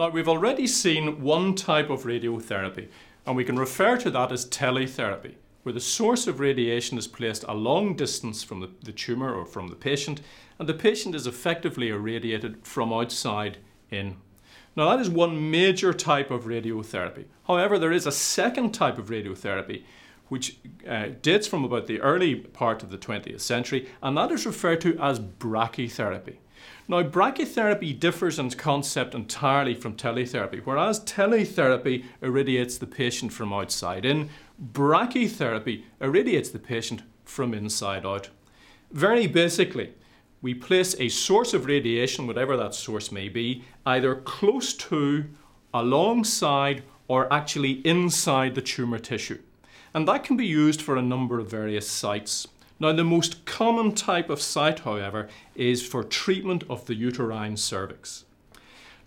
Now, we've already seen one type of radiotherapy, and we can refer to that as teletherapy, where the source of radiation is placed a long distance from the, the tumour or from the patient, and the patient is effectively irradiated from outside in. Now, that is one major type of radiotherapy. However, there is a second type of radiotherapy which uh, dates from about the early part of the 20th century, and that is referred to as brachytherapy. Now, brachytherapy differs in concept entirely from teletherapy. Whereas teletherapy irradiates the patient from outside in, brachytherapy irradiates the patient from inside out. Very basically, we place a source of radiation, whatever that source may be, either close to, alongside, or actually inside the tumour tissue. And that can be used for a number of various sites. Now, the most common type of site, however, is for treatment of the uterine cervix.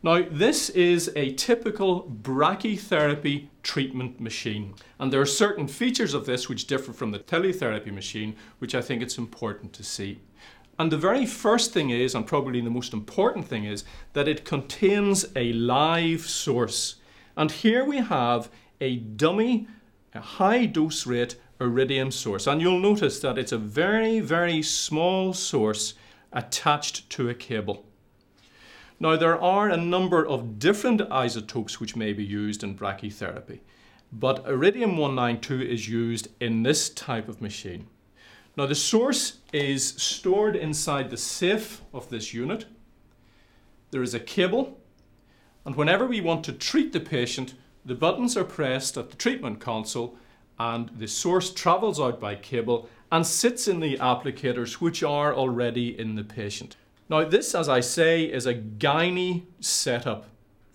Now, this is a typical brachytherapy treatment machine, and there are certain features of this which differ from the teletherapy machine, which I think it's important to see. And the very first thing is, and probably the most important thing is, that it contains a live source. And here we have a dummy, a high dose rate iridium source. And you'll notice that it's a very, very small source attached to a cable. Now, there are a number of different isotopes which may be used in brachytherapy, but iridium 192 is used in this type of machine. Now the source is stored inside the safe of this unit. There is a cable and whenever we want to treat the patient, the buttons are pressed at the treatment console and the source travels out by cable and sits in the applicators which are already in the patient. Now this, as I say, is a gynae setup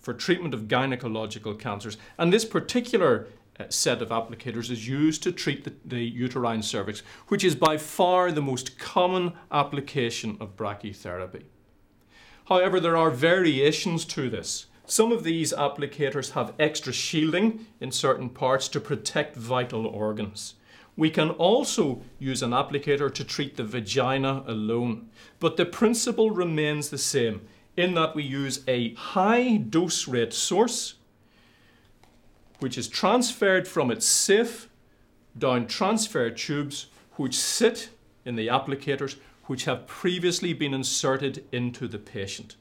for treatment of gynecological cancers and this particular uh, set of applicators is used to treat the, the, uterine cervix, which is by far the most common application of brachytherapy. However, there are variations to this. Some of these applicators have extra shielding in certain parts to protect vital organs. We can also use an applicator to treat the vagina alone, but the principle remains the same in that we use a high dose rate source which is transferred from its safe down transfer tubes which sit in the applicators which have previously been inserted into the patient.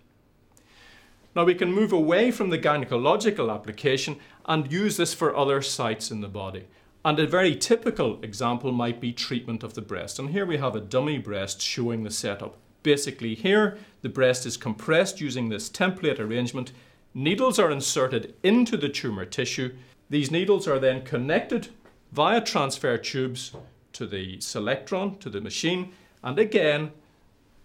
Now we can move away from the gynecological application and use this for other sites in the body. And a very typical example might be treatment of the breast. And here we have a dummy breast showing the setup. Basically here, the breast is compressed using this template arrangement Needles are inserted into the tumour tissue. These needles are then connected via transfer tubes to the selectron, to the machine, and again,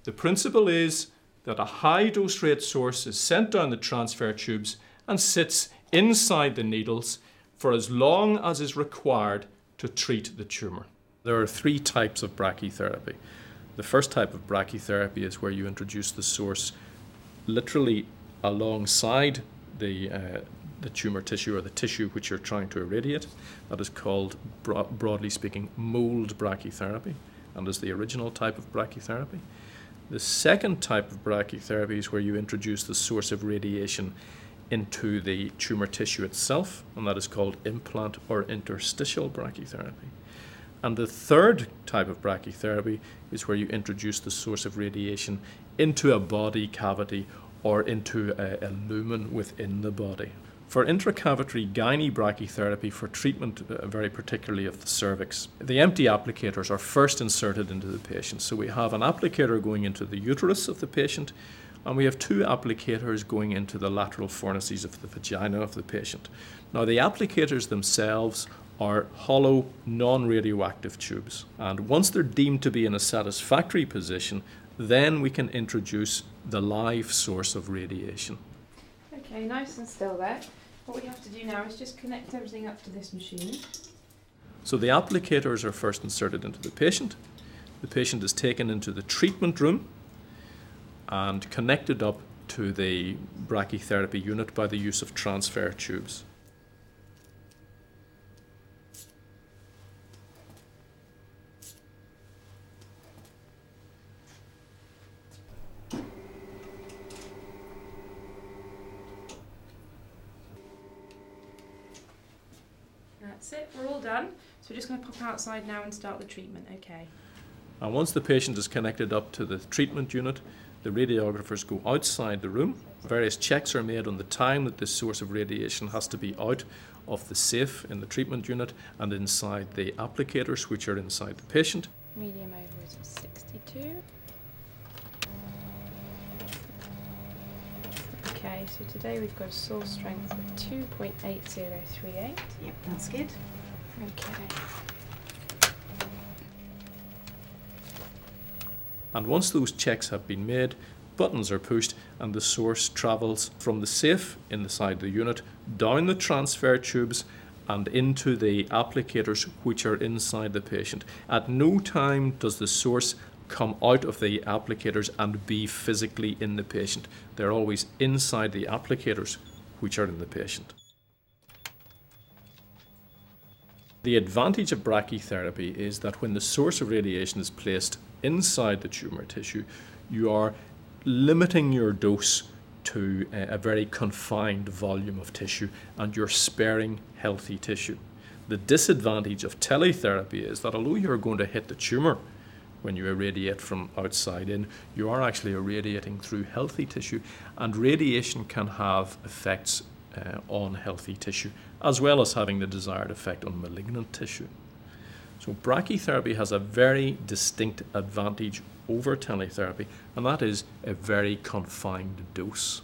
the principle is that a high dose rate source is sent down the transfer tubes and sits inside the needles for as long as is required to treat the tumour. There are three types of brachytherapy. The first type of brachytherapy is where you introduce the source literally alongside the, uh, the tumor tissue or the tissue which you're trying to irradiate. That is called, bro- broadly speaking, mold brachytherapy and is the original type of brachytherapy. The second type of brachytherapy is where you introduce the source of radiation into the tumor tissue itself, and that is called implant or interstitial brachytherapy. And the third type of brachytherapy is where you introduce the source of radiation into a body cavity or into a, a lumen within the body. For intracavitary gynae brachytherapy for treatment, uh, very particularly of the cervix, the empty applicators are first inserted into the patient. So we have an applicator going into the uterus of the patient, and we have two applicators going into the lateral fornices of the vagina of the patient. Now, the applicators themselves are hollow, non radioactive tubes, and once they're deemed to be in a satisfactory position, then we can introduce the live source of radiation. Okay, nice and still there. What we have to do now is just connect everything up to this machine. So the applicators are first inserted into the patient. The patient is taken into the treatment room and connected up to the brachytherapy unit by the use of transfer tubes. That's it, we're all done. So we're just going to pop outside now and start the treatment, okay? And once the patient is connected up to the treatment unit, the radiographers go outside the room. Various checks are made on the time that this source of radiation has to be out of the safe in the treatment unit and inside the applicators, which are inside the patient. Medium over is 62. Okay, so today we've got a source strength of 2.8038. Yep, that's good. Okay. And once those checks have been made, buttons are pushed and the source travels from the safe inside the unit down the transfer tubes and into the applicators which are inside the patient. At no time does the source come out of the applicators and be physically in the patient. They're always inside the applicators which are in the patient. The advantage of brachytherapy is that when the source of radiation is placed inside the tumour tissue, you are limiting your dose to a, very confined volume of tissue and you're sparing healthy tissue. The disadvantage of teletherapy is that although you're going to hit the tumour when you irradiate from outside in, you are actually irradiating through healthy tissue, and radiation can have effects uh, on healthy tissue as well as having the desired effect on malignant tissue. So, brachytherapy has a very distinct advantage over teletherapy, and that is a very confined dose.